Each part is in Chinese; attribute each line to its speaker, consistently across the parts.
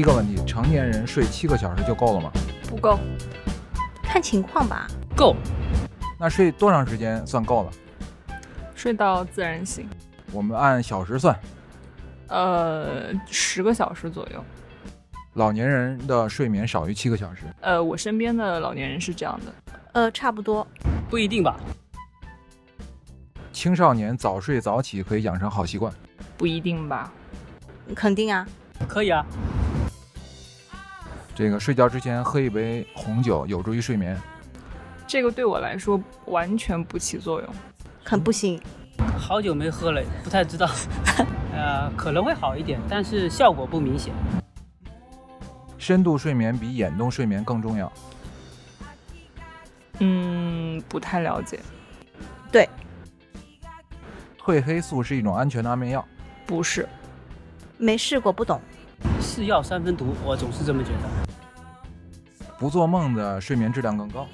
Speaker 1: 第一个问题，成年人睡七个小时就够了吗？
Speaker 2: 不够，
Speaker 3: 看情况吧。
Speaker 4: 够，
Speaker 1: 那睡多长时间算够了？
Speaker 2: 睡到自然醒，
Speaker 1: 我们按小时算，
Speaker 2: 呃，十个小时左右。
Speaker 1: 老年人的睡眠少于七个小时，
Speaker 2: 呃，我身边的老年人是这样的，
Speaker 3: 呃，差不多。
Speaker 4: 不一定吧？
Speaker 1: 青少年早睡早起可以养成好习惯。
Speaker 2: 不一定吧？
Speaker 3: 肯定啊。
Speaker 4: 可以啊，
Speaker 1: 这个睡觉之前喝一杯红酒有助于睡眠。
Speaker 2: 这个对我来说完全不起作用。
Speaker 3: 很不行。
Speaker 4: 好久没喝了，不太知道。呃，可能会好一点，但是效果不明显。
Speaker 1: 深度睡眠比眼动睡眠更重要。
Speaker 2: 嗯，不太了解。
Speaker 3: 对，
Speaker 1: 褪黑素是一种安全的安眠药。
Speaker 2: 不是，
Speaker 3: 没试过，不懂。
Speaker 4: 是药三分毒，我总是这么觉得。
Speaker 1: 不做梦的睡眠质量更高。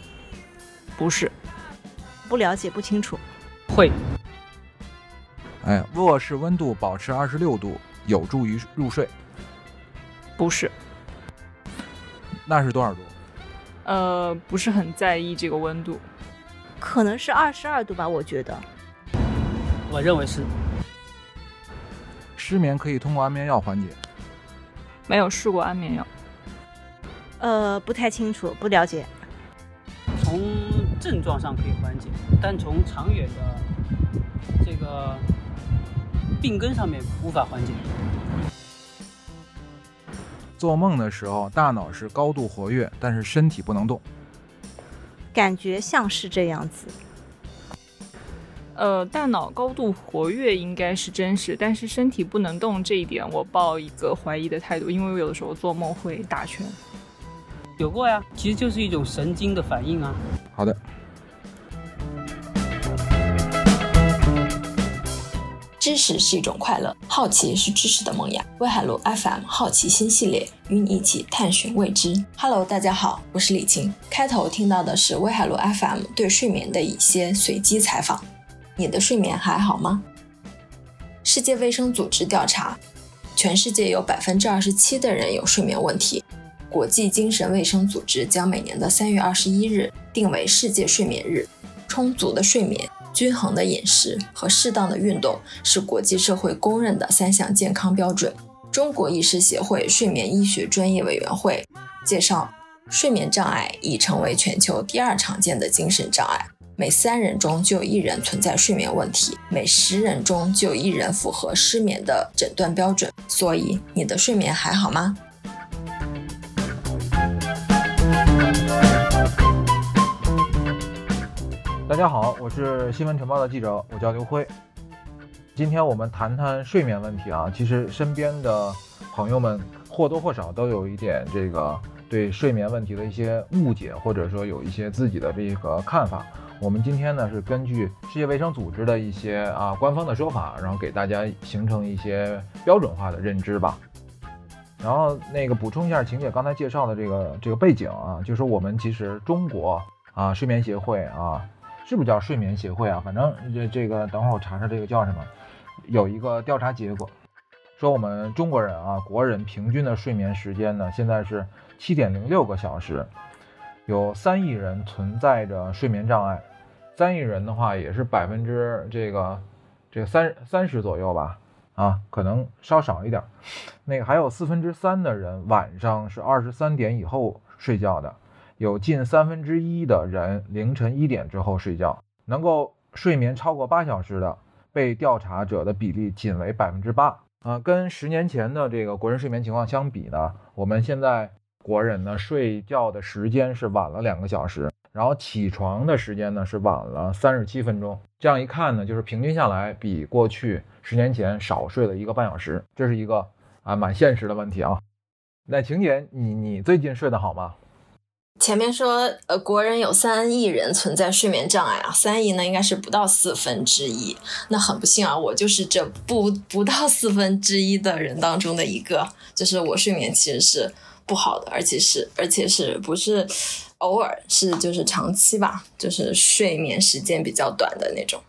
Speaker 2: 不是，
Speaker 3: 不了解，不清楚。
Speaker 4: 会，
Speaker 1: 哎，卧室温度保持二十六度有助于入睡，
Speaker 2: 不是。
Speaker 1: 那是多少度？
Speaker 2: 呃，不是很在意这个温度。
Speaker 3: 可能是二十二度吧，我觉得。
Speaker 4: 我认为是。
Speaker 1: 失眠可以通过安眠药缓解。
Speaker 2: 没有试过安眠药。
Speaker 3: 呃，不太清楚，不了解。
Speaker 4: 从症状上可以缓解，但从长远的这个病根上面无法缓解。
Speaker 1: 做梦的时候，大脑是高度活跃，但是身体不能动。
Speaker 3: 感觉像是这样子。
Speaker 2: 呃，大脑高度活跃应该是真实，但是身体不能动这一点，我抱一个怀疑的态度，因为我有的时候做梦会打拳。
Speaker 4: 有过呀，其实就是一种神经的反应啊。
Speaker 1: 好的。
Speaker 5: 知识是一种快乐，好奇是知识的萌芽。威海路 FM 好奇心系列与你一起探寻未知。Hello，大家好，我是李晴。开头听到的是威海路 FM 对睡眠的一些随机采访。你的睡眠还好吗？世界卫生组织调查，全世界有百分之二十七的人有睡眠问题。国际精神卫生组织将每年的三月二十一日定为世界睡眠日。充足的睡眠。均衡的饮食和适当的运动是国际社会公认的三项健康标准。中国医师协会睡眠医学专业委员会介绍，睡眠障碍已成为全球第二常见的精神障碍，每三人中就有一人存在睡眠问题，每十人中就有一人符合失眠的诊断标准。所以，你的睡眠还好吗？
Speaker 1: 大家好，我是新闻晨报的记者，我叫刘辉。今天我们谈谈睡眠问题啊。其实身边的朋友们或多或少都有一点这个对睡眠问题的一些误解，或者说有一些自己的这个看法。我们今天呢是根据世界卫生组织的一些啊官方的说法，然后给大家形成一些标准化的认知吧。然后那个补充一下晴姐刚才介绍的这个这个背景啊，就是我们其实中国啊睡眠协会啊。是不是叫睡眠协会啊？反正这这个，等会儿我查查这个叫什么。有一个调查结果，说我们中国人啊，国人平均的睡眠时间呢，现在是七点零六个小时。有三亿人存在着睡眠障碍，三亿人的话也是百分之这个这个三三十左右吧，啊，可能稍少一点。那个还有四分之三的人晚上是二十三点以后睡觉的。有近三分之一的人凌晨一点之后睡觉，能够睡眠超过八小时的被调查者的比例仅为百分之八。啊，跟十年前的这个国人睡眠情况相比呢，我们现在国人呢睡觉的时间是晚了两个小时，然后起床的时间呢是晚了三十七分钟。这样一看呢，就是平均下来比过去十年前少睡了一个半小时，这是一个啊蛮现实的问题啊。那晴姐，你你最近睡得好吗？
Speaker 5: 前面说，呃，国人有三亿人存在睡眠障碍啊，三亿呢应该是不到四分之一。那很不幸啊，我就是这不不到四分之一的人当中的一个，就是我睡眠其实是不好的，而且是而且是不是偶尔是就是长期吧，就是睡眠时间比较短的那种。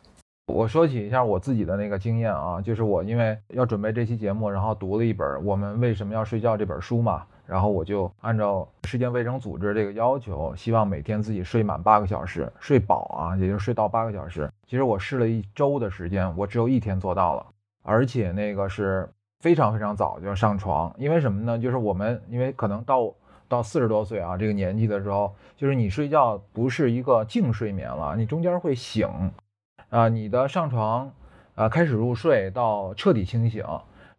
Speaker 1: 我说起一下我自己的那个经验啊，就是我因为要准备这期节目，然后读了一本《我们为什么要睡觉》这本书嘛，然后我就按照世界卫生组织这个要求，希望每天自己睡满八个小时，睡饱啊，也就睡到八个小时。其实我试了一周的时间，我只有一天做到了，而且那个是非常非常早就要上床，因为什么呢？就是我们因为可能到到四十多岁啊这个年纪的时候，就是你睡觉不是一个静睡眠了，你中间会醒。啊，你的上床，呃，开始入睡到彻底清醒，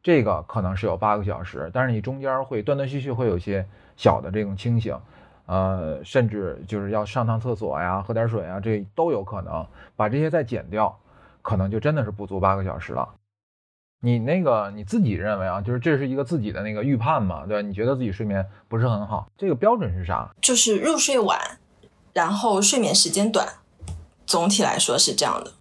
Speaker 1: 这个可能是有八个小时，但是你中间会断断续续会有些小的这种清醒，呃，甚至就是要上趟厕所呀，喝点水啊，这都有可能。把这些再减掉，可能就真的是不足八个小时了。你那个你自己认为啊，就是这是一个自己的那个预判嘛，对吧？你觉得自己睡眠不是很好，这个标准是啥？
Speaker 5: 就是入睡晚，然后睡眠时间短，总体来说是这样的。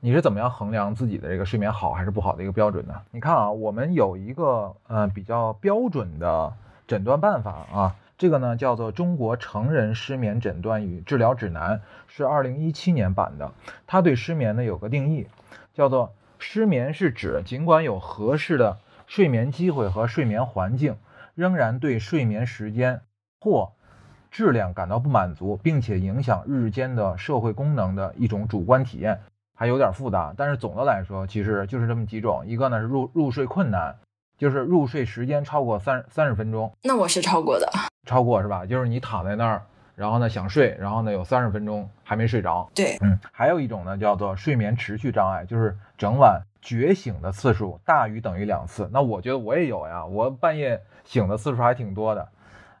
Speaker 1: 你是怎么样衡量自己的这个睡眠好还是不好的一个标准呢？你看啊，我们有一个呃比较标准的诊断办法啊，这个呢叫做《中国成人失眠诊断与治疗指南》，是二零一七年版的。它对失眠呢有个定义，叫做失眠是指尽管有合适的睡眠机会和睡眠环境，仍然对睡眠时间或质量感到不满足，并且影响日间的社会功能的一种主观体验。还有点复杂，但是总的来说，其实就是这么几种。一个呢是入入睡困难，就是入睡时间超过三三十分钟。
Speaker 5: 那我是超过的，
Speaker 1: 超过是吧？就是你躺在那儿，然后呢想睡，然后呢有三十分钟还没睡着。
Speaker 5: 对，
Speaker 1: 嗯。还有一种呢叫做睡眠持续障碍，就是整晚觉醒的次数大于等于两次。那我觉得我也有呀，我半夜醒的次数还挺多的，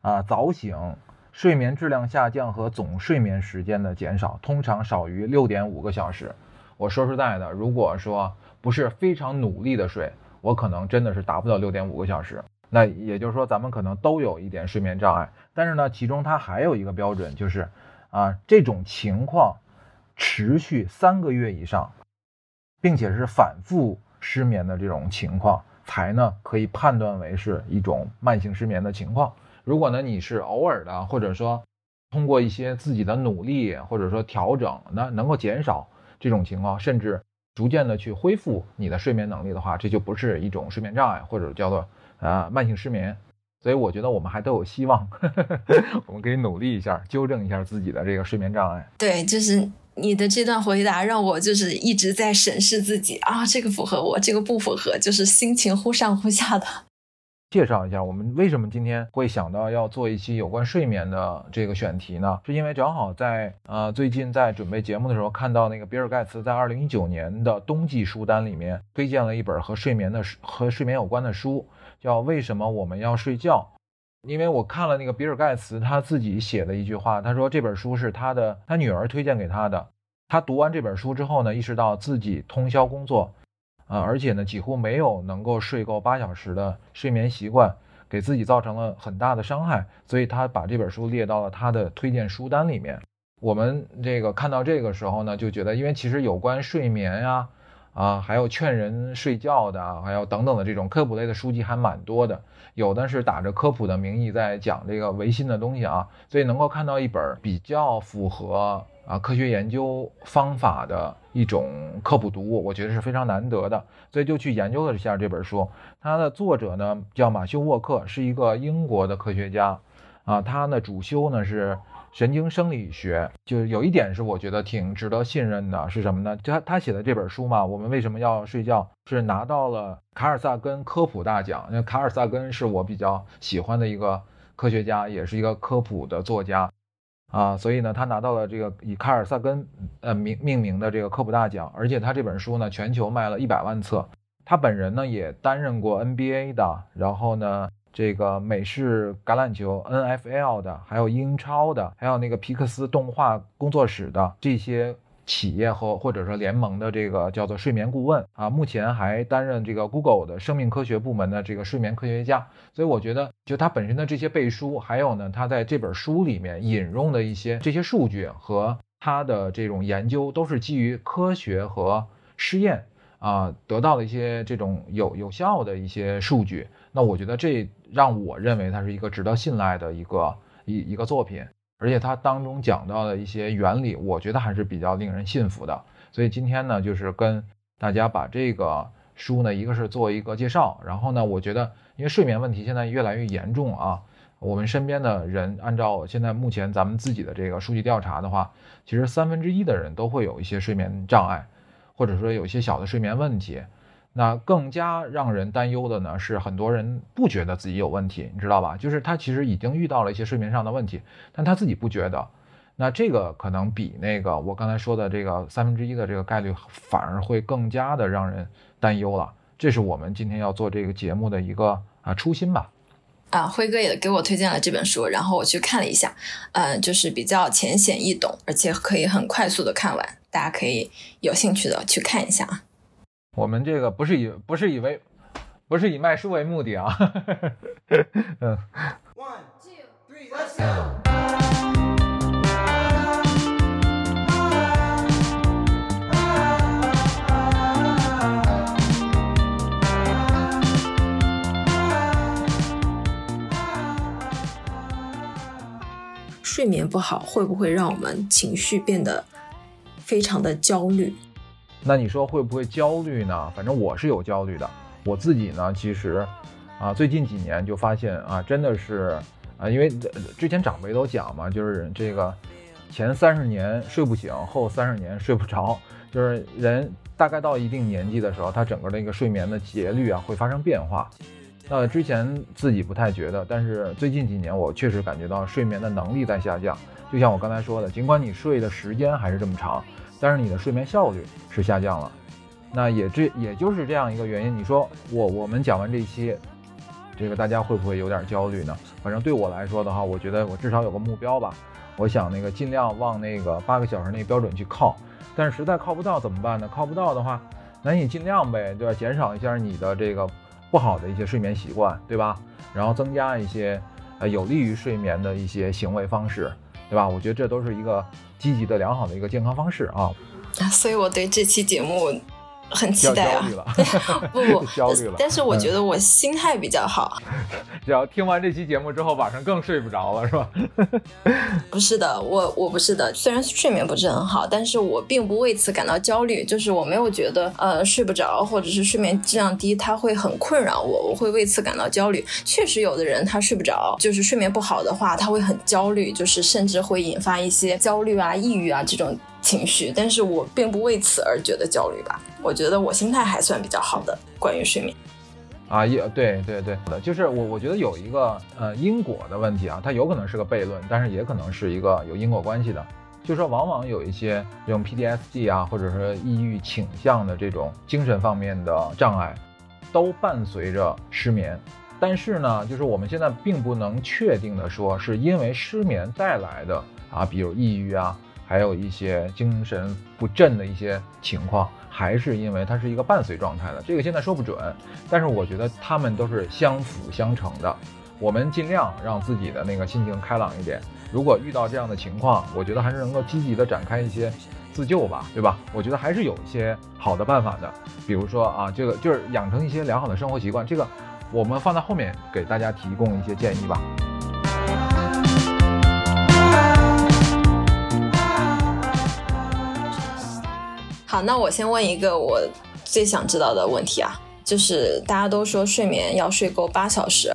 Speaker 1: 啊，早醒，睡眠质量下降和总睡眠时间的减少，通常少于六点五个小时。我说实在的，如果说不是非常努力的睡，我可能真的是达不到六点五个小时。那也就是说，咱们可能都有一点睡眠障碍。但是呢，其中它还有一个标准，就是啊，这种情况持续三个月以上，并且是反复失眠的这种情况，才呢可以判断为是一种慢性失眠的情况。如果呢你是偶尔的，或者说通过一些自己的努力，或者说调整，那能够减少。这种情况，甚至逐渐的去恢复你的睡眠能力的话，这就不是一种睡眠障碍，或者叫做啊慢性失眠。所以我觉得我们还都有希望，我们可以努力一下，纠正一下自己的这个睡眠障碍。
Speaker 5: 对，就是你的这段回答让我就是一直在审视自己啊，这个符合我，这个不符合，就是心情忽上忽下的。
Speaker 1: 介绍一下我们为什么今天会想到要做一期有关睡眠的这个选题呢？是因为正好在呃最近在准备节目的时候，看到那个比尔盖茨在二零一九年的冬季书单里面推荐了一本和睡眠的和睡眠有关的书，叫《为什么我们要睡觉》。因为我看了那个比尔盖茨他自己写的一句话，他说这本书是他的他女儿推荐给他的。他读完这本书之后呢，意识到自己通宵工作。啊，而且呢，几乎没有能够睡够八小时的睡眠习惯，给自己造成了很大的伤害，所以他把这本书列到了他的推荐书单里面。我们这个看到这个时候呢，就觉得，因为其实有关睡眠呀，啊还有劝人睡觉的，还有等等的这种科普类的书籍还蛮多的，有的是打着科普的名义在讲这个唯心的东西啊，所以能够看到一本比较符合。啊，科学研究方法的一种科普读物，我觉得是非常难得的，所以就去研究了一下这本书。它的作者呢叫马修沃克，是一个英国的科学家。啊，他呢主修呢是神经生理学。就有一点是我觉得挺值得信任的，是什么呢？就他他写的这本书嘛，我们为什么要睡觉？是拿到了卡尔萨根科普大奖。因为卡尔萨根是我比较喜欢的一个科学家，也是一个科普的作家。啊，所以呢，他拿到了这个以卡尔萨根呃名命名的这个科普大奖，而且他这本书呢，全球卖了一百万册。他本人呢，也担任过 NBA 的，然后呢，这个美式橄榄球 NFL 的，还有英超的，还有那个皮克斯动画工作室的这些。企业和或者说联盟的这个叫做睡眠顾问啊，目前还担任这个 Google 的生命科学部门的这个睡眠科学家。所以我觉得，就他本身的这些背书，还有呢，他在这本书里面引用的一些这些数据和他的这种研究，都是基于科学和实验啊，得到了一些这种有有效的一些数据。那我觉得这让我认为它是一个值得信赖的一个一一个作品。而且它当中讲到的一些原理，我觉得还是比较令人信服的。所以今天呢，就是跟大家把这个书呢，一个是做一个介绍，然后呢，我觉得因为睡眠问题现在越来越严重啊，我们身边的人按照现在目前咱们自己的这个数据调查的话，其实三分之一的人都会有一些睡眠障碍，或者说有一些小的睡眠问题。那更加让人担忧的呢，是很多人不觉得自己有问题，你知道吧？就是他其实已经遇到了一些睡眠上的问题，但他自己不觉得。那这个可能比那个我刚才说的这个三分之一的这个概率，反而会更加的让人担忧了。这是我们今天要做这个节目的一个啊初心吧。
Speaker 5: 啊，辉哥也给我推荐了这本书，然后我去看了一下，嗯，就是比较浅显易懂，而且可以很快速的看完，大家可以有兴趣的去看一下啊。
Speaker 1: 我们这个不是以不是以为不是以卖书为目的啊。嗯。One two three, let's go.
Speaker 5: 睡眠不好会不会让我们情绪变得非常的焦虑？
Speaker 1: 那你说会不会焦虑呢？反正我是有焦虑的。我自己呢，其实，啊，最近几年就发现啊，真的是啊，因为之前长辈都讲嘛，就是这个前三十年睡不醒，后三十年睡不着，就是人大概到一定年纪的时候，他整个的一个睡眠的节律啊会发生变化。那之前自己不太觉得，但是最近几年我确实感觉到睡眠的能力在下降。就像我刚才说的，尽管你睡的时间还是这么长。但是你的睡眠效率是下降了，那也这也就是这样一个原因。你说我我们讲完这期，这个大家会不会有点焦虑呢？反正对我来说的话，我觉得我至少有个目标吧。我想那个尽量往那个八个小时那个标准去靠。但是实在靠不到怎么办呢？靠不到的话，那你尽量呗，对吧？减少一下你的这个不好的一些睡眠习惯，对吧？然后增加一些呃有利于睡眠的一些行为方式。对吧？我觉得这都是一个积极的、良好的一个健康方式啊。
Speaker 5: 所以我对这期节目。很期待啊！不 不，
Speaker 1: 焦虑了。
Speaker 5: 但是我觉得我心态比较好。
Speaker 1: 只要听完这期节目之后，晚上更睡不着了，是吧？
Speaker 5: 不是的，我我不是的。虽然睡眠不是很好，但是我并不为此感到焦虑。就是我没有觉得呃睡不着，或者是睡眠质量低，它会很困扰我，我会为此感到焦虑。确实，有的人他睡不着，就是睡眠不好的话，他会很焦虑，就是甚至会引发一些焦虑啊、抑郁啊这种。情绪，但是我并不为此而觉得焦虑吧。我觉得我心态还算比较好的。关于睡眠，
Speaker 1: 啊，也对对对的，就是我我觉得有一个呃因果的问题啊，它有可能是个悖论，但是也可能是一个有因果关系的。就说，往往有一些这种 PTSD 啊，或者说抑郁倾向的这种精神方面的障碍，都伴随着失眠。但是呢，就是我们现在并不能确定的说，是因为失眠带来的啊，比如抑郁啊。还有一些精神不振的一些情况，还是因为它是一个伴随状态的，这个现在说不准。但是我觉得他们都是相辅相成的。我们尽量让自己的那个心情开朗一点。如果遇到这样的情况，我觉得还是能够积极的展开一些自救吧，对吧？我觉得还是有一些好的办法的。比如说啊，这个就是养成一些良好的生活习惯，这个我们放在后面给大家提供一些建议吧。
Speaker 5: 好，那我先问一个我最想知道的问题啊，就是大家都说睡眠要睡够八小时，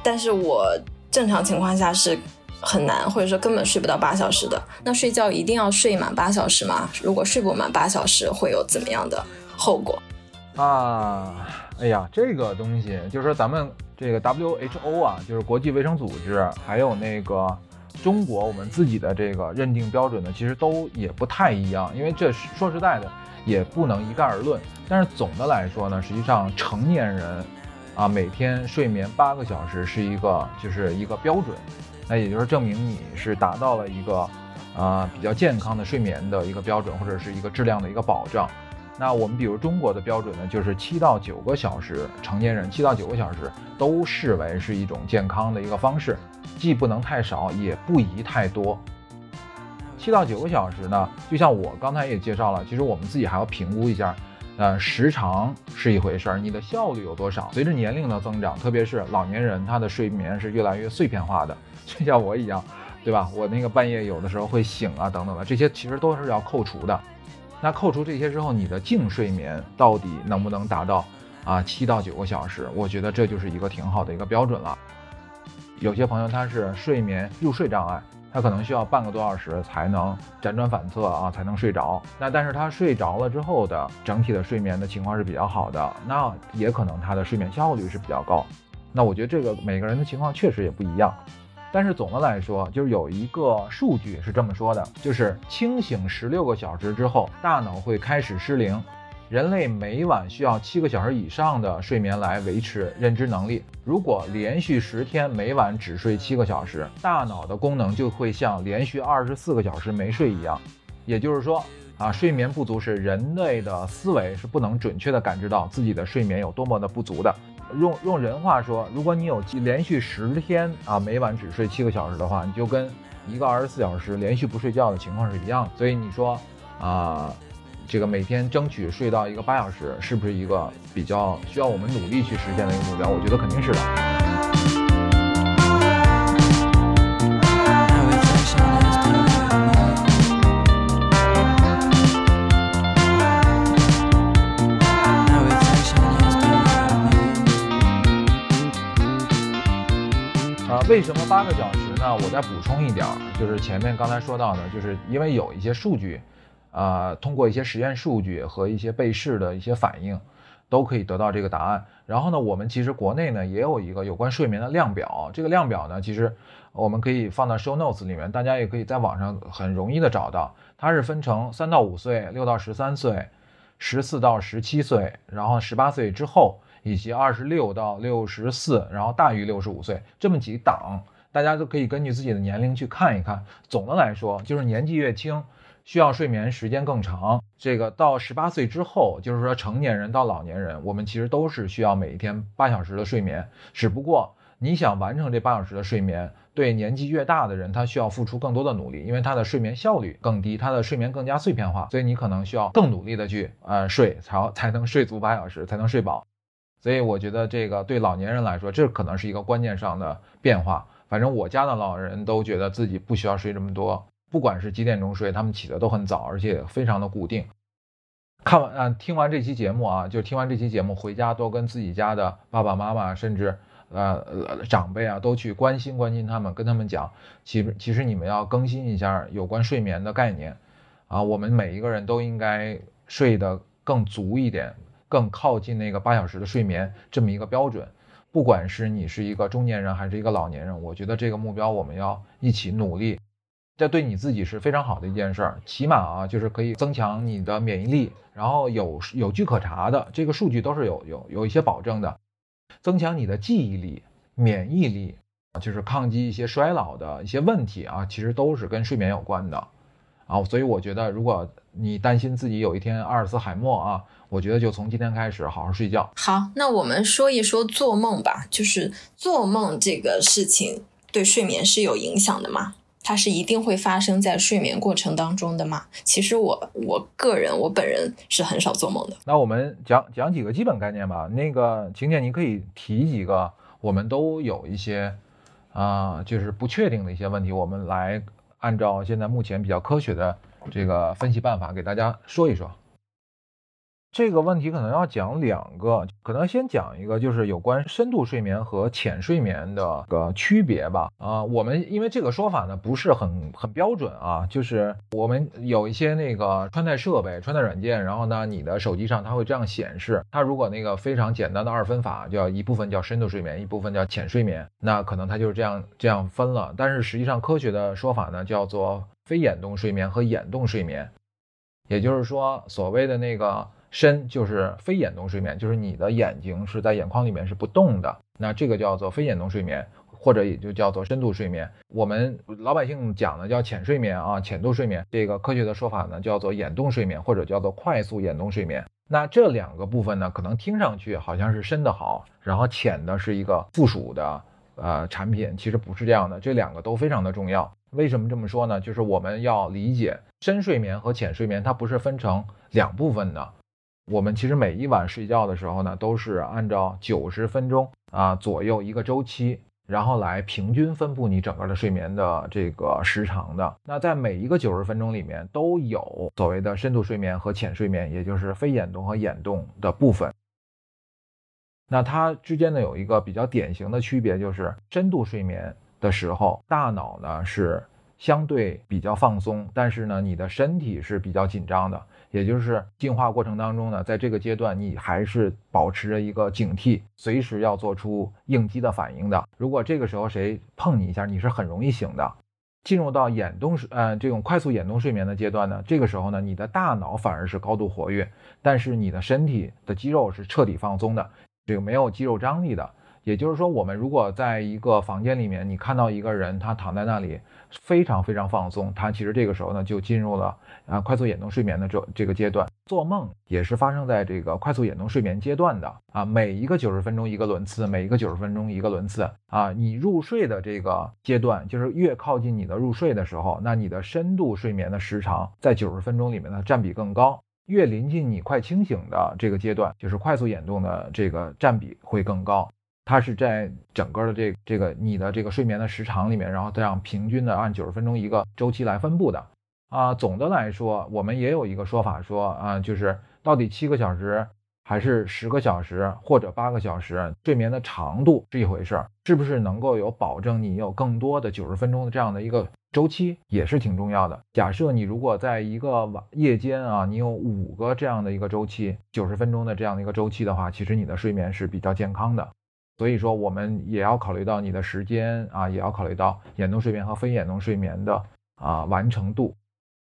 Speaker 5: 但是我正常情况下是很难，或者说根本睡不到八小时的。那睡觉一定要睡满八小时吗？如果睡不满八小时，会有怎么样的后果？
Speaker 1: 啊，哎呀，这个东西就是说咱们这个 WHO 啊，就是国际卫生组织，还有那个。中国我们自己的这个认定标准呢，其实都也不太一样，因为这说实在的也不能一概而论。但是总的来说呢，实际上成年人啊每天睡眠八个小时是一个就是一个标准，那也就是证明你是达到了一个啊比较健康的睡眠的一个标准，或者是一个质量的一个保障。那我们比如中国的标准呢，就是七到九个小时，成年人七到九个小时都视为是一种健康的一个方式，既不能太少，也不宜太多。七到九个小时呢，就像我刚才也介绍了，其实我们自己还要评估一下，呃，时长是一回事儿，你的效率有多少？随着年龄的增长，特别是老年人，他的睡眠是越来越碎片化的，就像我一样，对吧？我那个半夜有的时候会醒啊，等等的，这些其实都是要扣除的。那扣除这些之后，你的净睡眠到底能不能达到啊七到九个小时？我觉得这就是一个挺好的一个标准了。有些朋友他是睡眠入睡障碍，他可能需要半个多小时才能辗转反侧啊，才能睡着。那但是他睡着了之后的整体的睡眠的情况是比较好的，那也可能他的睡眠效率是比较高。那我觉得这个每个人的情况确实也不一样。但是总的来说，就是有一个数据是这么说的，就是清醒十六个小时之后，大脑会开始失灵。人类每晚需要七个小时以上的睡眠来维持认知能力。如果连续十天每晚只睡七个小时，大脑的功能就会像连续二十四个小时没睡一样。也就是说，啊，睡眠不足是人类的思维是不能准确的感知到自己的睡眠有多么的不足的。用用人话说，如果你有连续十天啊每晚只睡七个小时的话，你就跟一个二十四小时连续不睡觉的情况是一样的。所以你说，啊。这个每天争取睡到一个八小时，是不是一个比较需要我们努力去实现的一个目标？我觉得肯定是的。啊，为什么八个小时呢？我再补充一点，就是前面刚才说到的，就是因为有一些数据。啊，通过一些实验数据和一些被试的一些反应，都可以得到这个答案。然后呢，我们其实国内呢也有一个有关睡眠的量表。这个量表呢，其实我们可以放到 show notes 里面，大家也可以在网上很容易的找到。它是分成三到五岁、六到十三岁、十四到十七岁，然后十八岁之后，以及二十六到六十四，然后大于六十五岁这么几档，大家都可以根据自己的年龄去看一看。总的来说，就是年纪越轻。需要睡眠时间更长，这个到十八岁之后，就是说成年人到老年人，我们其实都是需要每一天八小时的睡眠。只不过你想完成这八小时的睡眠，对年纪越大的人，他需要付出更多的努力，因为他的睡眠效率更低，他的睡眠更加碎片化，所以你可能需要更努力的去呃睡，才才能睡足八小时，才能睡饱。所以我觉得这个对老年人来说，这可能是一个观念上的变化。反正我家的老人都觉得自己不需要睡这么多。不管是几点钟睡，他们起的都很早，而且非常的固定。看完啊，听完这期节目啊，就听完这期节目，回家多跟自己家的爸爸妈妈，甚至呃长辈啊，都去关心关心他们，跟他们讲，其实其实你们要更新一下有关睡眠的概念啊，我们每一个人都应该睡得更足一点，更靠近那个八小时的睡眠这么一个标准。不管是你是一个中年人还是一个老年人，我觉得这个目标我们要一起努力。这对你自己是非常好的一件事儿，起码啊，就是可以增强你的免疫力，然后有有据可查的，这个数据都是有有有一些保证的，增强你的记忆力、免疫力，就是抗击一些衰老的一些问题啊，其实都是跟睡眠有关的，啊，所以我觉得，如果你担心自己有一天阿尔茨海默啊，我觉得就从今天开始好好睡觉。
Speaker 5: 好，那我们说一说做梦吧，就是做梦这个事情对睡眠是有影响的吗？它是一定会发生在睡眠过程当中的吗？其实我我个人我本人是很少做梦的。
Speaker 1: 那我们讲讲几个基本概念吧。那个晴姐，你可以提几个，我们都有一些啊，就是不确定的一些问题，我们来按照现在目前比较科学的这个分析办法给大家说一说。这个问题可能要讲两个，可能先讲一个，就是有关深度睡眠和浅睡眠的个区别吧。啊，我们因为这个说法呢不是很很标准啊，就是我们有一些那个穿戴设备、穿戴软件，然后呢，你的手机上它会这样显示。它如果那个非常简单的二分法，叫一部分叫深度睡眠，一部分叫浅睡眠，那可能它就是这样这样分了。但是实际上科学的说法呢，叫做非眼动睡眠和眼动睡眠，也就是说所谓的那个。深就是非眼动睡眠，就是你的眼睛是在眼眶里面是不动的，那这个叫做非眼动睡眠，或者也就叫做深度睡眠。我们老百姓讲的叫浅睡眠啊，浅度睡眠。这个科学的说法呢叫做眼动睡眠，或者叫做快速眼动睡眠。那这两个部分呢，可能听上去好像是深的好，然后浅的是一个附属的呃产品，其实不是这样的，这两个都非常的重要。为什么这么说呢？就是我们要理解深睡眠和浅睡眠，它不是分成两部分的。我们其实每一晚睡觉的时候呢，都是按照九十分钟啊左右一个周期。然后来平均分布你整个的睡眠的这个时长的。那在每一个九十分钟里面都有所谓的深度睡眠和浅睡眠，也就是非眼动和眼动的部分。那它之间呢有一个比较典型的区别，就是深度睡眠的时候，大脑呢是相对比较放松，但是呢你的身体是比较紧张的，也就是进化过程当中呢，在这个阶段你还是保持着一个警惕，随时要做出应激的反应的。如果这个时候谁碰你一下，你是很容易醒的。进入到眼动睡，呃，这种快速眼动睡眠的阶段呢，这个时候呢，你的大脑反而是高度活跃，但是你的身体的肌肉是彻底放松的。这个没有肌肉张力的，也就是说，我们如果在一个房间里面，你看到一个人他躺在那里，非常非常放松，他其实这个时候呢就进入了啊快速眼动睡眠的这这个阶段。做梦也是发生在这个快速眼动睡眠阶段的啊，每一个九十分钟一个轮次，每一个九十分钟一个轮次啊。你入睡的这个阶段，就是越靠近你的入睡的时候，那你的深度睡眠的时长在九十分钟里面呢占比更高。越临近你快清醒的这个阶段，就是快速眼动的这个占比会更高。它是在整个的这这个你的这个睡眠的时长里面，然后这样平均的按九十分钟一个周期来分布的。啊，总的来说，我们也有一个说法说啊，就是到底七个小时还是十个小时或者八个小时，睡眠的长度是一回事儿，是不是能够有保证你有更多的九十分钟的这样的一个。周期也是挺重要的。假设你如果在一个晚夜间啊，你有五个这样的一个周期，九十分钟的这样的一个周期的话，其实你的睡眠是比较健康的。所以说，我们也要考虑到你的时间啊，也要考虑到眼动睡眠和非眼动睡眠的啊完成度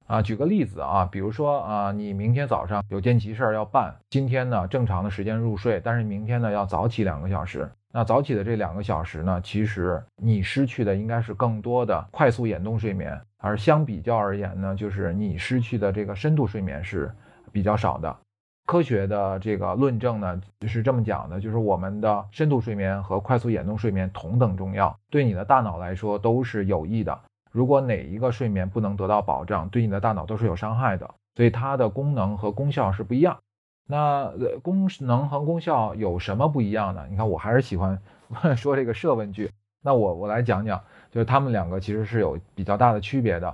Speaker 1: 啊。举个例子啊，比如说啊，你明天早上有件急事儿要办，今天呢正常的时间入睡，但是明天呢要早起两个小时。那早起的这两个小时呢，其实你失去的应该是更多的快速眼动睡眠，而相比较而言呢，就是你失去的这个深度睡眠是比较少的。科学的这个论证呢是这么讲的，就是我们的深度睡眠和快速眼动睡眠同等重要，对你的大脑来说都是有益的。如果哪一个睡眠不能得到保障，对你的大脑都是有伤害的，所以它的功能和功效是不一样。那功能和功效有什么不一样呢？你看，我还是喜欢 说这个设问句。那我我来讲讲，就是他们两个其实是有比较大的区别的。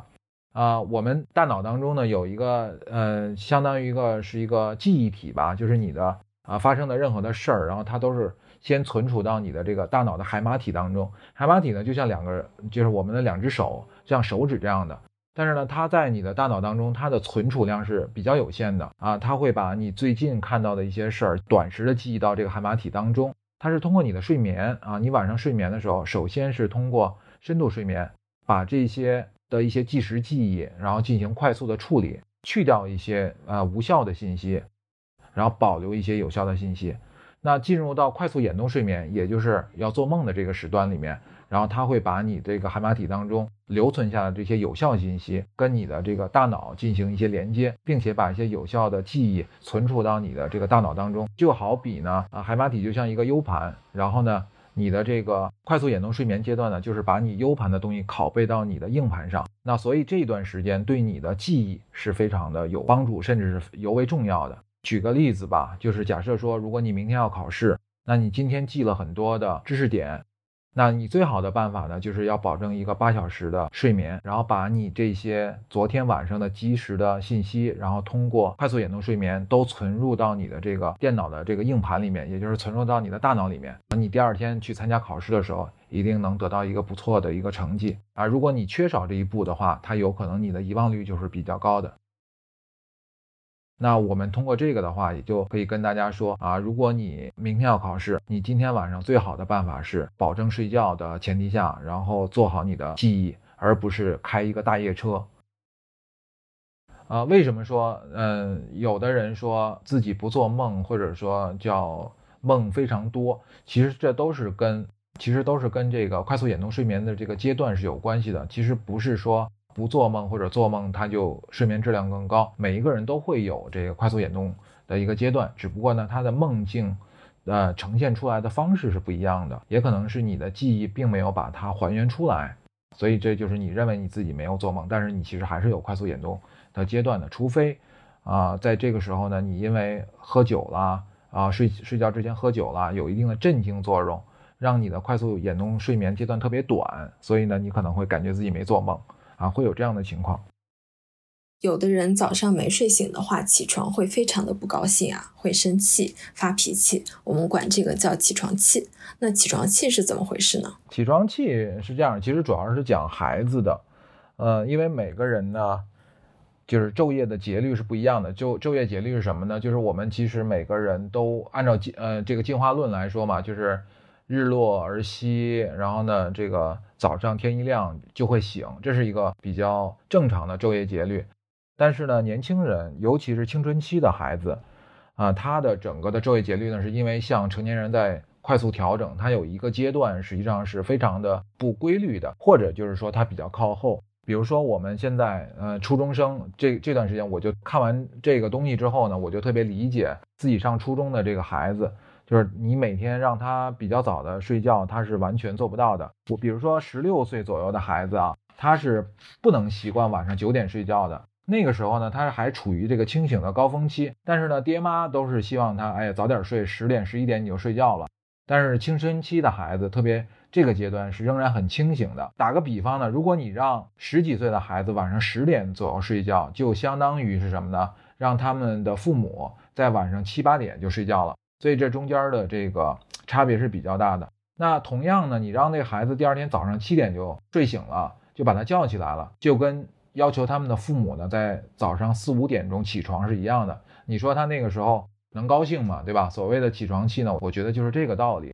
Speaker 1: 啊，我们大脑当中呢有一个呃，相当于一个是一个记忆体吧，就是你的啊发生的任何的事儿，然后它都是先存储到你的这个大脑的海马体当中。海马体呢就像两个，就是我们的两只手，像手指这样的。但是呢，它在你的大脑当中，它的存储量是比较有限的啊。它会把你最近看到的一些事儿，短时的记忆到这个海马体当中。它是通过你的睡眠啊，你晚上睡眠的时候，首先是通过深度睡眠，把这些的一些即时记忆，然后进行快速的处理，去掉一些呃无效的信息，然后保留一些有效的信息。那进入到快速眼动睡眠，也就是要做梦的这个时段里面。然后它会把你这个海马体当中留存下的这些有效信息，跟你的这个大脑进行一些连接，并且把一些有效的记忆存储到你的这个大脑当中。就好比呢，啊，海马体就像一个 U 盘，然后呢，你的这个快速眼动睡眠阶段呢，就是把你 U 盘的东西拷贝到你的硬盘上。那所以这段时间对你的记忆是非常的有帮助，甚至是尤为重要的。举个例子吧，就是假设说，如果你明天要考试，那你今天记了很多的知识点。那你最好的办法呢，就是要保证一个八小时的睡眠，然后把你这些昨天晚上的及时的信息，然后通过快速眼动睡眠都存入到你的这个电脑的这个硬盘里面，也就是存入到你的大脑里面。那你第二天去参加考试的时候，一定能得到一个不错的一个成绩啊。如果你缺少这一步的话，它有可能你的遗忘率就是比较高的。那我们通过这个的话，也就可以跟大家说啊，如果你明天要考试，你今天晚上最好的办法是保证睡觉的前提下，然后做好你的记忆，而不是开一个大夜车。啊，为什么说，嗯，有的人说自己不做梦，或者说叫梦非常多，其实这都是跟，其实都是跟这个快速眼动睡眠的这个阶段是有关系的。其实不是说。不做梦或者做梦，他就睡眠质量更高。每一个人都会有这个快速眼动的一个阶段，只不过呢，他的梦境，呃，呈现出来的方式是不一样的，也可能是你的记忆并没有把它还原出来，所以这就是你认为你自己没有做梦，但是你其实还是有快速眼动的阶段的。除非啊，在这个时候呢，你因为喝酒了啊，睡睡觉之前喝酒了，有一定的镇静作用，让你的快速眼动睡眠阶段特别短，所以呢，你可能会感觉自己没做梦啊，会有这样的情况。
Speaker 5: 有的人早上没睡醒的话，起床会非常的不高兴啊，会生气、发脾气。我们管这个叫起床气。那起床气是怎么回事呢？
Speaker 1: 起床气是这样，其实主要是讲孩子的，呃，因为每个人呢，就是昼夜的节律是不一样的。就昼夜节律是什么呢？就是我们其实每个人都按照进呃这个进化论来说嘛，就是日落而息，然后呢，这个早上天一亮就会醒，这是一个比较正常的昼夜节律。但是呢，年轻人，尤其是青春期的孩子，啊，他的整个的昼夜节律呢，是因为像成年人在快速调整，他有一个阶段实际上是非常的不规律的，或者就是说他比较靠后。比如说我们现在，呃，初中生这这段时间，我就看完这个东西之后呢，我就特别理解自己上初中的这个孩子，就是你每天让他比较早的睡觉，他是完全做不到的。我比如说十六岁左右的孩子啊，他是不能习惯晚上九点睡觉的。那个时候呢，他还处于这个清醒的高峰期，但是呢，爹妈都是希望他，哎呀，早点睡，十点、十一点你就睡觉了。但是青春期的孩子，特别这个阶段是仍然很清醒的。打个比方呢，如果你让十几岁的孩子晚上十点左右睡觉，就相当于是什么呢？让他们的父母在晚上七八点就睡觉了。所以这中间的这个差别是比较大的。那同样呢，你让那孩子第二天早上七点就睡醒了，就把他叫起来了，就跟。要求他们的父母呢，在早上四五点钟起床是一样的。你说他那个时候能高兴吗？对吧？所谓的起床气呢，我觉得就是这个道理。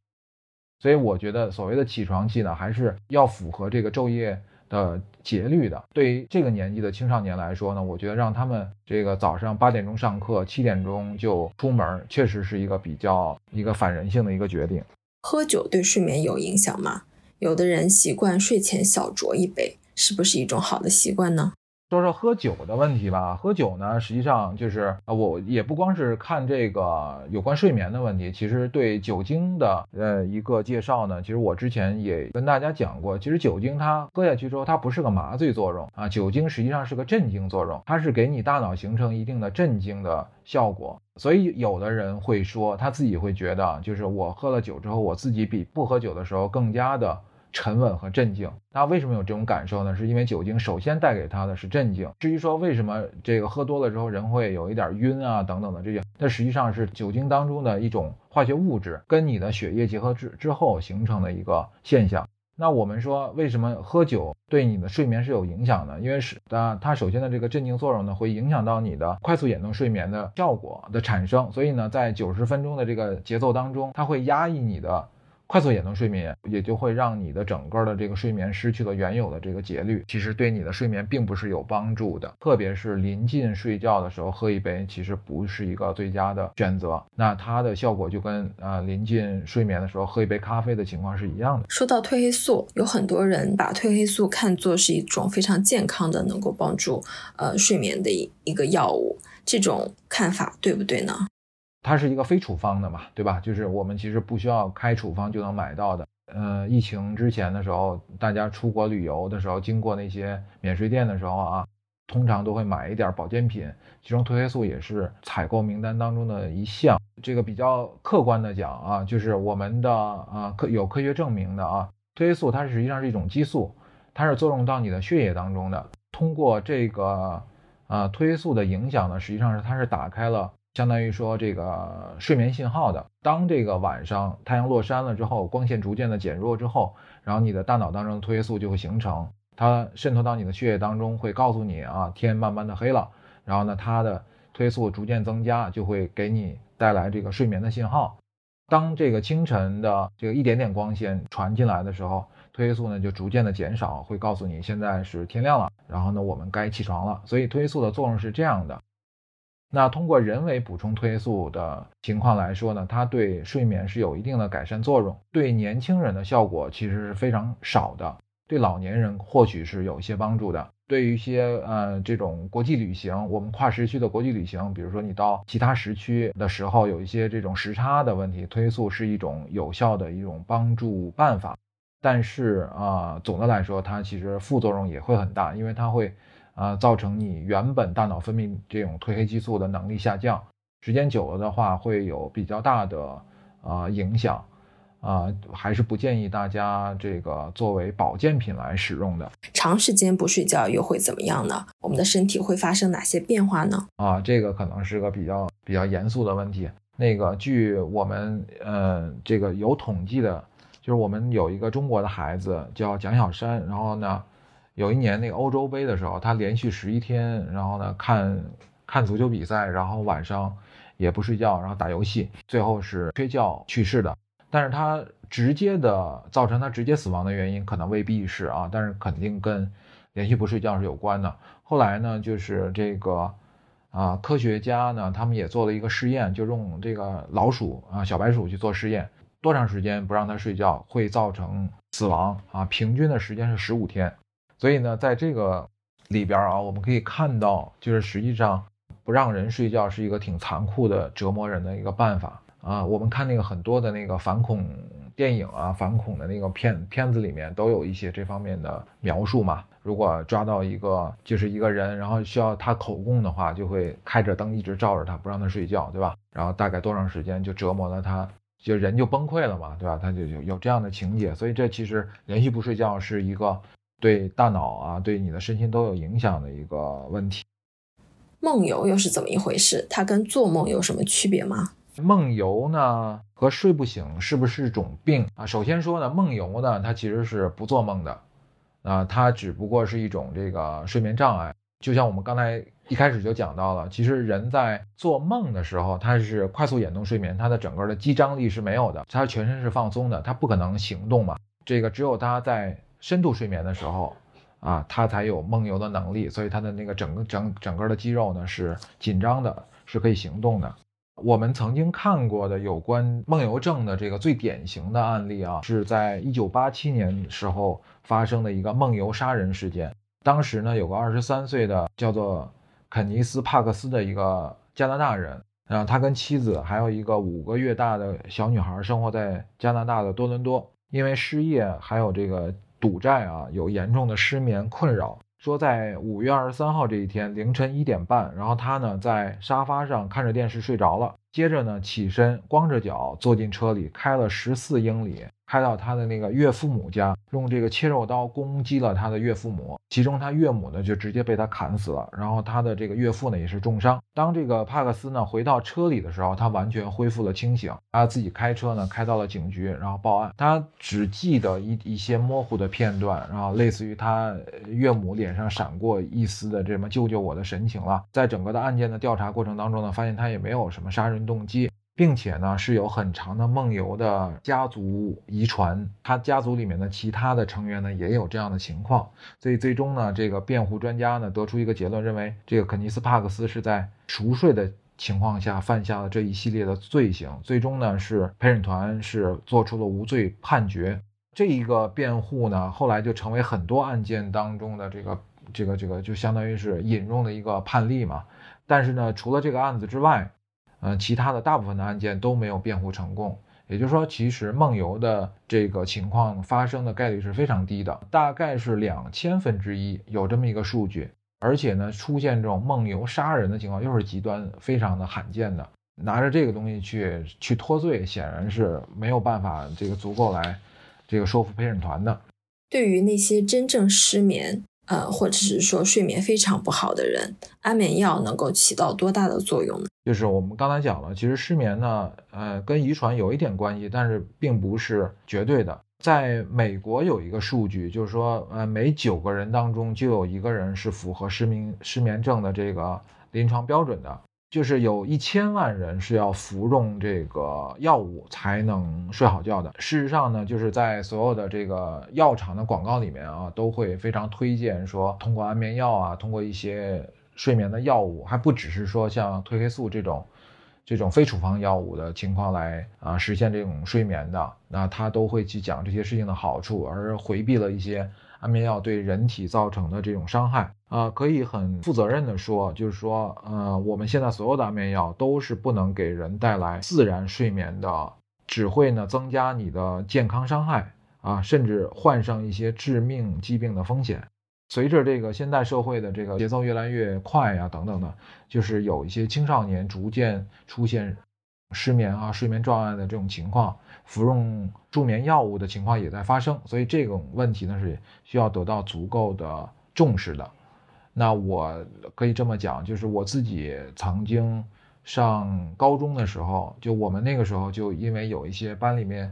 Speaker 1: 所以我觉得所谓的起床气呢，还是要符合这个昼夜的节律的。对于这个年纪的青少年来说呢，我觉得让他们这个早上八点钟上课，七点钟就出门，确实是一个比较一个反人性的一个决定。
Speaker 5: 喝酒对睡眠有影响吗？有的人习惯睡前小酌一杯。是不是一种好的习惯呢？
Speaker 1: 说说喝酒的问题吧。喝酒呢，实际上就是啊，我也不光是看这个有关睡眠的问题，其实对酒精的呃一个介绍呢，其实我之前也跟大家讲过。其实酒精它喝下去之后，它不是个麻醉作用啊，酒精实际上是个镇静作用，它是给你大脑形成一定的镇静的效果。所以有的人会说，他自己会觉得，就是我喝了酒之后，我自己比不喝酒的时候更加的。沉稳和镇静，那为什么有这种感受呢？是因为酒精首先带给他的是镇静。至于说为什么这个喝多了之后人会有一点晕啊等等的这些，那实际上是酒精当中的一种化学物质跟你的血液结合之之后形成的一个现象。那我们说为什么喝酒对你的睡眠是有影响的？因为是它它首先的这个镇静作用呢，会影响到你的快速眼动睡眠的效果的产生。所以呢，在九十分钟的这个节奏当中，它会压抑你的。快速眼动睡眠也就会让你的整个的这个睡眠失去了原有的这个节律，其实对你的睡眠并不是有帮助的。特别是临近睡觉的时候喝一杯，其实不是一个最佳的选择。那它的效果就跟呃临近睡眠的时候喝一杯咖啡的情况是一样的。
Speaker 5: 说到褪黑素，有很多人把褪黑素看作是一种非常健康的，能够帮助呃睡眠的一一个药物，这种看法对不对呢？
Speaker 1: 它是一个非处方的嘛，对吧？就是我们其实不需要开处方就能买到的。呃，疫情之前的时候，大家出国旅游的时候，经过那些免税店的时候啊，通常都会买一点保健品，其中褪黑素也是采购名单当中的一项。这个比较客观的讲啊，就是我们的啊科有科学证明的啊，褪黑素它实际上是一种激素，它是作用到你的血液当中的。通过这个啊褪黑素的影响呢，实际上是它是打开了。相当于说这个睡眠信号的，当这个晚上太阳落山了之后，光线逐渐的减弱之后，然后你的大脑当中的褪黑素就会形成，它渗透到你的血液当中，会告诉你啊，天慢慢的黑了，然后呢，它的褪黑素逐渐增加，就会给你带来这个睡眠的信号。当这个清晨的这个一点点光线传进来的时候，褪黑素呢就逐渐的减少，会告诉你现在是天亮了，然后呢，我们该起床了。所以褪黑素的作用是这样的。那通过人为补充褪黑素的情况来说呢，它对睡眠是有一定的改善作用。对年轻人的效果其实是非常少的，对老年人或许是有一些帮助的。对于一些呃这种国际旅行，我们跨时区的国际旅行，比如说你到其他时区的时候，有一些这种时差的问题，褪黑素是一种有效的一种帮助办法。但是啊，总的来说，它其实副作用也会很大，因为它会。啊，造成你原本大脑分泌这种褪黑激素的能力下降，时间久了的话会有比较大的啊影响，啊，还是不建议大家这个作为保健品来使用的。
Speaker 5: 长时间不睡觉又会怎么样呢？我们的身体会发生哪些变化呢？
Speaker 1: 啊，这个可能是个比较比较严肃的问题。那个，据我们呃这个有统计的，就是我们有一个中国的孩子叫蒋小山，然后呢，有一年那个欧洲杯的时候，他连续十一天，然后呢看看足球比赛，然后晚上也不睡觉，然后打游戏，最后是缺觉去世的。但是他直接的造成他直接死亡的原因可能未必是啊，但是肯定跟连续不睡觉是有关的。后来呢，就是这个啊，科学家呢，他们也做了一个试验，就用这个老鼠啊，小白鼠去做试验，多长时间不让它睡觉会造成死亡啊？平均的时间是十五天。所以呢，在这个里边啊，我们可以看到，就是实际上不让人睡觉是一个挺残酷的折磨人的一个办法。啊，我们看那个很多的那个反恐电影啊，反恐的那个片片子里面都有一些这方面的描述嘛。如果抓到一个就是一个人，然后需要他口供的话，就会开着灯一直照着他，不让他睡觉，对吧？然后大概多长时间就折磨了他，就人就崩溃了嘛，对吧？他就有有这样的情节，所以这其实连续不睡觉是一个对大脑啊，对你的身心都有影响的一个问题。
Speaker 5: 梦游又是怎么一回事？它跟做梦有什么区别吗？
Speaker 1: 梦游呢和睡不醒是不是种病啊？首先说呢，梦游呢它其实是不做梦的，啊，它只不过是一种这个睡眠障碍。就像我们刚才一开始就讲到了，其实人在做梦的时候，它是快速眼动睡眠，它的整个的肌张力是没有的，它全身是放松的，它不可能行动嘛。这个只有他在深度睡眠的时候，啊，他才有梦游的能力，所以他的那个整个整整个的肌肉呢是紧张的，是可以行动的。我们曾经看过的有关梦游症的这个最典型的案例啊，是在一九八七年时候发生的一个梦游杀人事件。当时呢，有个二十三岁的叫做肯尼斯·帕克斯的一个加拿大人，然后他跟妻子还有一个五个月大的小女孩生活在加拿大的多伦多，因为失业还有这个赌债啊，有严重的失眠困扰。说在五月二十三号这一天凌晨一点半，然后他呢在沙发上看着电视睡着了，接着呢起身光着脚坐进车里开了十四英里。开到他的那个岳父母家，用这个切肉刀攻击了他的岳父母，其中他岳母呢就直接被他砍死了，然后他的这个岳父呢也是重伤。当这个帕克斯呢回到车里的时候，他完全恢复了清醒，他自己开车呢开到了警局，然后报案。他只记得一一些模糊的片段，然后类似于他岳母脸上闪过一丝的这么救救我的神情了。在整个的案件的调查过程当中呢，发现他也没有什么杀人动机。并且呢，是有很长的梦游的家族遗传，他家族里面的其他的成员呢也有这样的情况，所以最终呢，这个辩护专家呢得出一个结论，认为这个肯尼斯·帕克斯是在熟睡的情况下犯下了这一系列的罪行，最终呢是陪审团是做出了无罪判决。这一个辩护呢，后来就成为很多案件当中的这个这个这个，就相当于是引用的一个判例嘛。但是呢，除了这个案子之外，呃，其他的大部分的案件都没有辩护成功，也就是说，其实梦游的这个情况发生的概率是非常低的，大概是两千分之一有这么一个数据，而且呢，出现这种梦游杀人的情况又是极端非常的罕见的，拿着这个东西去去脱罪，显然是没有办法这个足够来这个说服陪审团的。
Speaker 5: 对于那些真正失眠。呃，或者是说睡眠非常不好的人，安眠药能够起到多大的作用呢？
Speaker 1: 就是我们刚才讲了，其实失眠呢，呃，跟遗传有一点关系，但是并不是绝对的。在美国有一个数据，就是说，呃，每九个人当中就有一个人是符合失眠失眠症的这个临床标准的。就是有一千万人是要服用这个药物才能睡好觉的。事实上呢，就是在所有的这个药厂的广告里面啊，都会非常推荐说，通过安眠药啊，通过一些睡眠的药物，还不只是说像褪黑素这种，这种非处方药物的情况来啊实现这种睡眠的。那他都会去讲这些事情的好处，而回避了一些。安眠药对人体造成的这种伤害啊，可以很负责任的说，就是说，呃，我们现在所有的安眠药都是不能给人带来自然睡眠的，只会呢增加你的健康伤害啊，甚至患上一些致命疾病的风险。随着这个现代社会的这个节奏越来越快呀，等等的，就是有一些青少年逐渐出现失眠啊、睡眠障碍的这种情况，服用助眠药物的情况也在发生，所以这种问题呢是需要得到足够的重视的。那我可以这么讲，就是我自己曾经上高中的时候，就我们那个时候就因为有一些班里面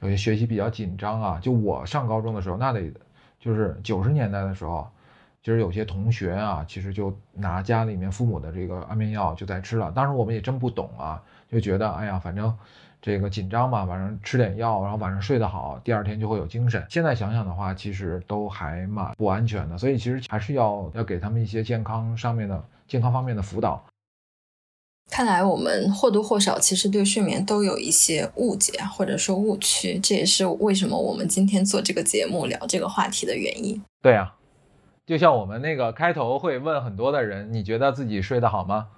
Speaker 1: 有些学习比较紧张啊，就我上高中的时候，那得就是九十年代的时候。就是有些同学啊，其实就拿家里面父母的这个安眠药就在吃了。当时我们也真不懂啊，就觉得哎呀，反正这个紧张嘛，晚上吃点药，然后晚上睡得好，第二天就会有精神。现在想想的话，其实都还蛮不安全的。所以其实还是要要给他们一些健康上面的健康方面的辅导。
Speaker 5: 看来我们或多或少其实对睡眠都有一些误解或者说误区，这也是为什么我们今天做这个节目聊这个话题的原因。
Speaker 1: 对呀。就像我们那个开头会问很多的人，你觉得自己睡得好吗？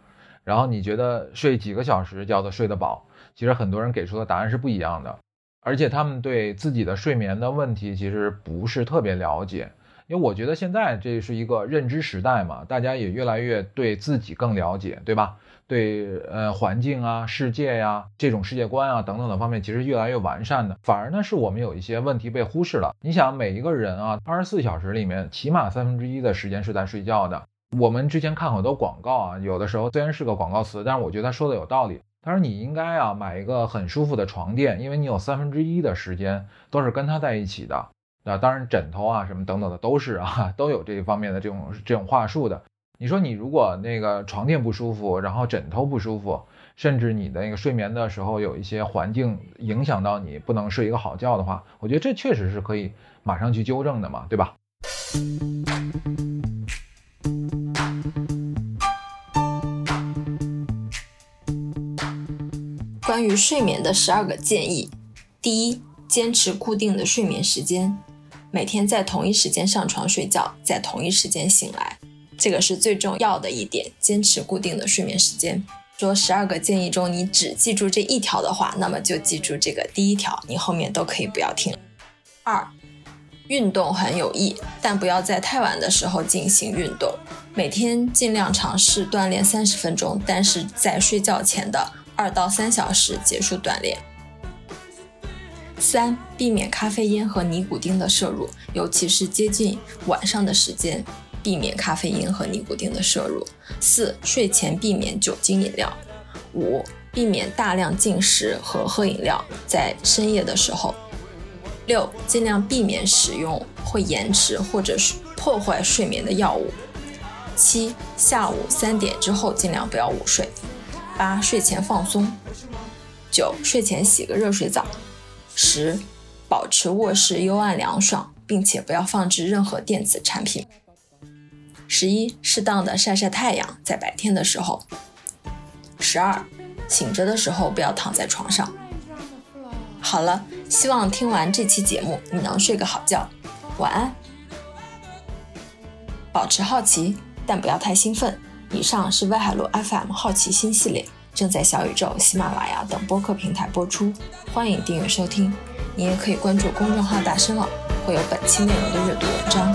Speaker 1: 然后你觉得睡几个小时叫做睡得饱？其实很多人给出的答案是不一样的，而且他们对自己的睡眠的问题其实不是特别了解。因为我觉得现在这是一个认知时代嘛，大家也越来越对自己更了解，对吧？对，呃，环境啊、世界呀这种世界观啊等等的方面，其实越来越完善的。反而呢，是我们有一些问题被忽视了。你想，每一个人啊，二十四小时里面起码三分之一的时间是在睡觉的。我们之前看很多广告啊，有的时候虽然是个广告词，但是我觉得他说的有道理。他说你应该啊买一个很舒服的床垫，因为你有三分之一的时间都是跟他在一起的。那当然，枕头啊什么等等的都是啊，都有这一方面的这种这种话术的。你说你如果那个床垫不舒服，然后枕头不舒服，甚至你的那个睡眠的时候有一些环境影响到你不能睡一个好觉的话，我觉得这确实是可以马上去纠正的嘛，对吧？
Speaker 5: 关于睡眠的十二个建议：第一，坚持固定的睡眠时间，每天在同一时间上床睡觉，在同一时间醒来。这个是最重要的一点，坚持固定的睡眠时间。说十二个建议中，你只记住这一条的话，那么就记住这个第一条，你后面都可以不要听。二，运动很有益，但不要在太晚的时候进行运动。每天尽量尝试锻炼三十分钟，但是在睡觉前的二到三小时结束锻炼。三，避免咖啡因和尼古丁的摄入，尤其是接近晚上的时间。避免咖啡因和尼古丁的摄入。四、睡前避免酒精饮料。五、避免大量进食和喝饮料，在深夜的时候。六、尽量避免使用会延迟或者是破坏睡眠的药物。七、下午三点之后尽量不要午睡。八、睡前放松。九、睡前洗个热水澡。十、保持卧室幽暗凉爽，并且不要放置任何电子产品。十一，适当的晒晒太阳，在白天的时候。十二，醒着的时候不要躺在床上。好了，希望听完这期节目你能睡个好觉，晚安。保持好奇，但不要太兴奋。以上是威海路 FM 好奇心系列，正在小宇宙、喜马拉雅等播客平台播出，欢迎订阅收听。你也可以关注公众号大声网，会有本期内容的阅读文章。